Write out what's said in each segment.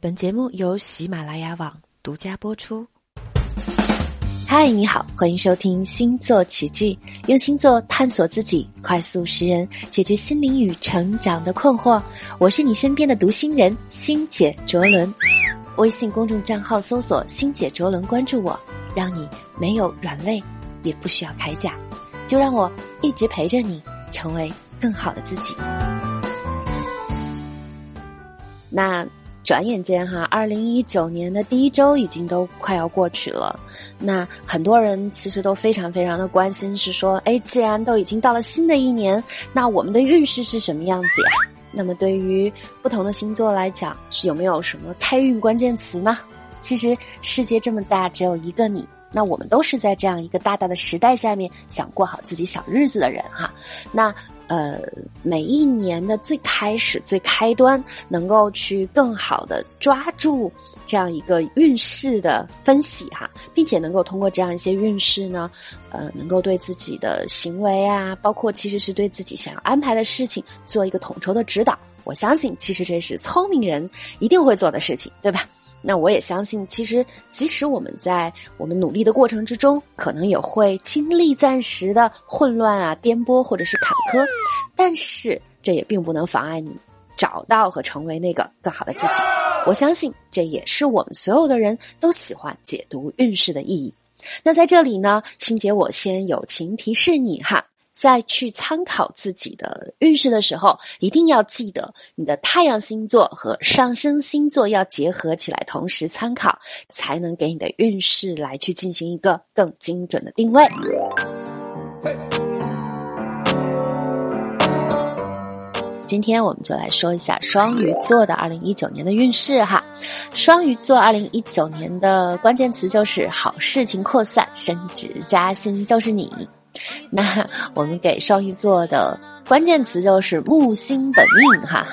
本节目由喜马拉雅网独家播出。嗨，你好，欢迎收听星座奇迹，用星座探索自己，快速识人，解决心灵与成长的困惑。我是你身边的读心人星姐卓伦，微信公众账号搜索“星姐卓伦”，关注我，让你没有软肋，也不需要铠甲，就让我一直陪着你，成为更好的自己。那。转眼间哈，二零一九年的第一周已经都快要过去了。那很多人其实都非常非常的关心，是说，哎，既然都已经到了新的一年，那我们的运势是什么样子呀？那么对于不同的星座来讲，是有没有什么开运关键词呢？其实世界这么大，只有一个你。那我们都是在这样一个大大的时代下面，想过好自己小日子的人哈。那。呃，每一年的最开始、最开端，能够去更好的抓住这样一个运势的分析哈，并且能够通过这样一些运势呢，呃，能够对自己的行为啊，包括其实是对自己想要安排的事情做一个统筹的指导。我相信，其实这是聪明人一定会做的事情，对吧？那我也相信，其实即使我们在我们努力的过程之中，可能也会经历暂时的混乱啊、颠簸或者是坎坷，但是这也并不能妨碍你找到和成为那个更好的自己。我相信这也是我们所有的人都喜欢解读运势的意义。那在这里呢，欣姐我先友情提示你哈。在去参考自己的运势的时候，一定要记得你的太阳星座和上升星座要结合起来，同时参考，才能给你的运势来去进行一个更精准的定位。今天我们就来说一下双鱼座的二零一九年的运势哈。双鱼座二零一九年的关键词就是好事情扩散，升职加薪就是你。那我们给双鱼座的关键词就是木星本命哈。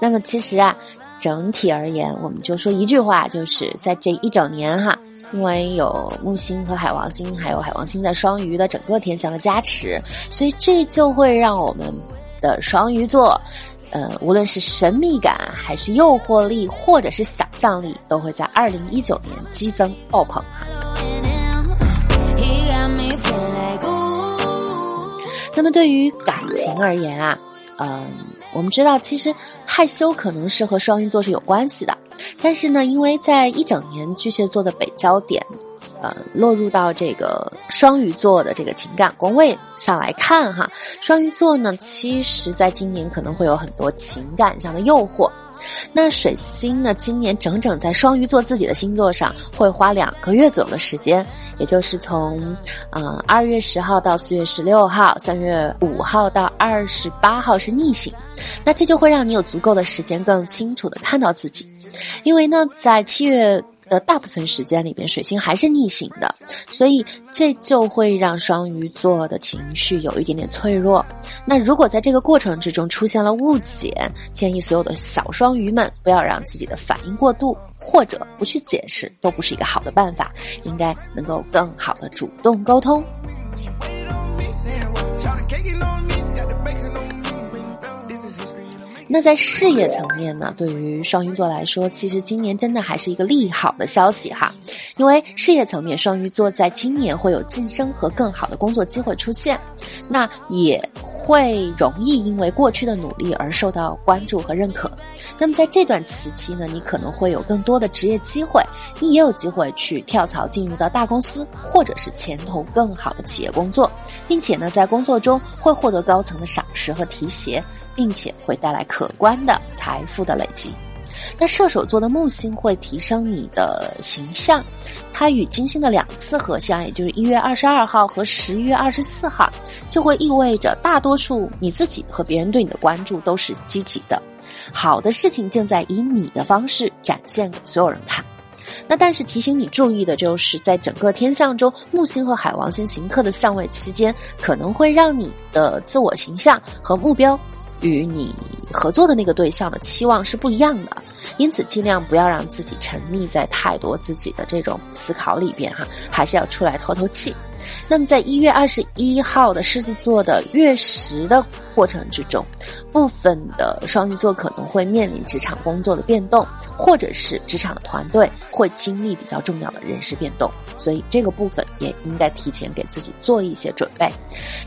那么其实啊，整体而言，我们就说一句话，就是在这一整年哈，因为有木星和海王星，还有海王星在双鱼的整个天象的加持，所以这就会让我们的双鱼座，呃，无论是神秘感，还是诱惑力，或者是想象力，都会在二零一九年激增爆棚么对于感情而言啊，嗯，我们知道其实害羞可能是和双鱼座是有关系的，但是呢，因为在一整年巨蟹座的北焦点，呃，落入到这个双鱼座的这个情感宫位上来看哈，双鱼座呢，其实在今年可能会有很多情感上的诱惑。那水星呢？今年整整在双鱼座自己的星座上会花两个月左右的时间，也就是从呃二月十号到四月十六号，三月五号到二十八号是逆行。那这就会让你有足够的时间更清楚的看到自己，因为呢，在七月。的大部分时间里边，水星还是逆行的，所以这就会让双鱼座的情绪有一点点脆弱。那如果在这个过程之中出现了误解，建议所有的小双鱼们不要让自己的反应过度，或者不去解释，都不是一个好的办法。应该能够更好的主动沟通。那在事业层面呢？对于双鱼座来说，其实今年真的还是一个利好的消息哈，因为事业层面，双鱼座在今年会有晋升和更好的工作机会出现，那也会容易因为过去的努力而受到关注和认可。那么在这段时期呢，你可能会有更多的职业机会，你也有机会去跳槽进入到大公司，或者是前途更好的企业工作，并且呢，在工作中会获得高层的赏识和提携。并且会带来可观的财富的累积。那射手座的木星会提升你的形象，它与金星的两次合相，也就是一月二十二号和十一月二十四号，就会意味着大多数你自己和别人对你的关注都是积极的，好的事情正在以你的方式展现给所有人看。那但是提醒你注意的就是，在整个天象中，木星和海王星行克的相位期间，可能会让你的自我形象和目标。与你合作的那个对象的期望是不一样的，因此尽量不要让自己沉溺在太多自己的这种思考里边哈，还是要出来透透气。那么在一月二十一号的狮子座的月食的过程之中，部分的双鱼座可能会面临职场工作的变动，或者是职场的团队会经历比较重要的人事变动，所以这个部分也应该提前给自己做一些准备。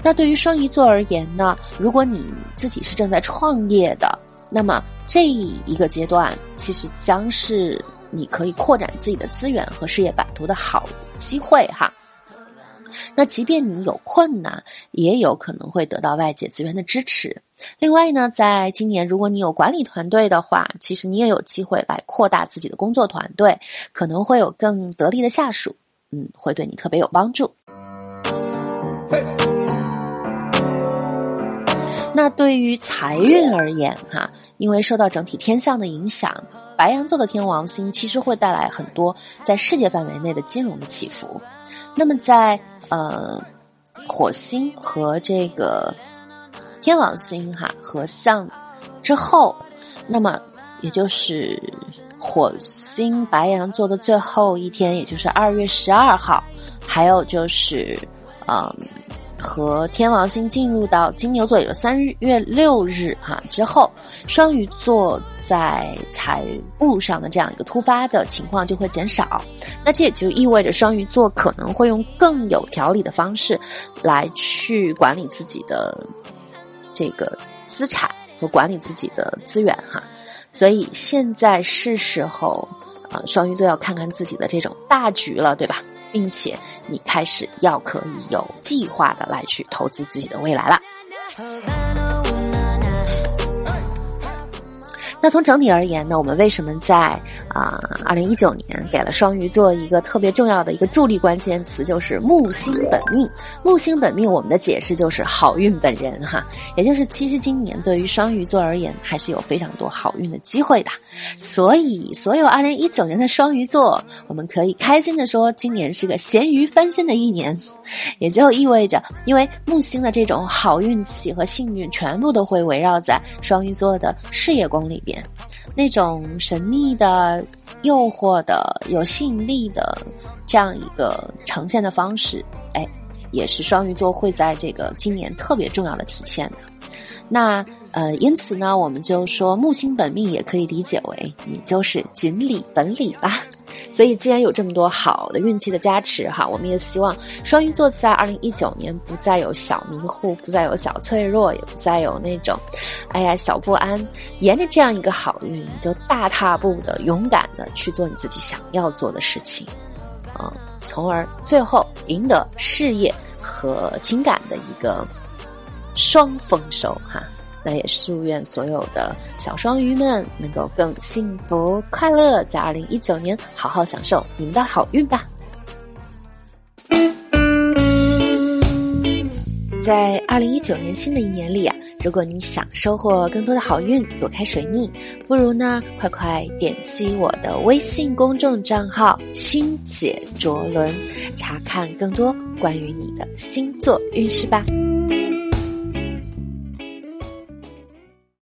那对于双鱼座而言呢，如果你自己是正在创业的，那么这一个阶段其实将是你可以扩展自己的资源和事业版图的好机会哈。那即便你有困难，也有可能会得到外界资源的支持。另外呢，在今年，如果你有管理团队的话，其实你也有机会来扩大自己的工作团队，可能会有更得力的下属，嗯，会对你特别有帮助。那对于财运而言，哈，因为受到整体天象的影响，白羊座的天王星其实会带来很多在世界范围内的金融的起伏。那么在呃，火星和这个天王星哈合相之后，那么也就是火星白羊座的最后一天，也就是二月十二号，还有就是嗯。和天王星进入到金牛座，也就三月六日哈之后，双鱼座在财务上的这样一个突发的情况就会减少。那这也就意味着双鱼座可能会用更有条理的方式来去管理自己的这个资产和管理自己的资源哈。所以现在是时候啊，双鱼座要看看自己的这种大局了，对吧？并且，你开始要可以有计划的来去投资自己的未来了。那从整体而言呢，我们为什么在啊二零一九年给了双鱼座一个特别重要的一个助力关键词，就是木星本命。木星本命，我们的解释就是好运本人哈，也就是其实今年对于双鱼座而言，还是有非常多好运的机会的。所以，所有二零一九年的双鱼座，我们可以开心的说，今年是个咸鱼翻身的一年，也就意味着，因为木星的这种好运气和幸运，全部都会围绕在双鱼座的事业宫里边。那种神秘的、诱惑的、有吸引力的这样一个呈现的方式，哎，也是双鱼座会在这个今年特别重要的体现的。那呃，因此呢，我们就说木星本命也可以理解为你就是锦鲤本鲤吧。所以，既然有这么多好的运气的加持哈，我们也希望双鱼座在二零一九年不再有小迷糊，不再有小脆弱，也不再有那种哎呀小不安。沿着这样一个好运，你就大踏步的、勇敢的去做你自己想要做的事情，啊，从而最后赢得事业和情感的一个。双丰收哈，那也祝愿所有的小双鱼们能够更幸福快乐，在二零一九年好好享受你们的好运吧。在二零一九年新的一年里啊，如果你想收获更多的好运，躲开水逆，不如呢快快点击我的微信公众账号“星姐卓伦”，查看更多关于你的星座运势吧。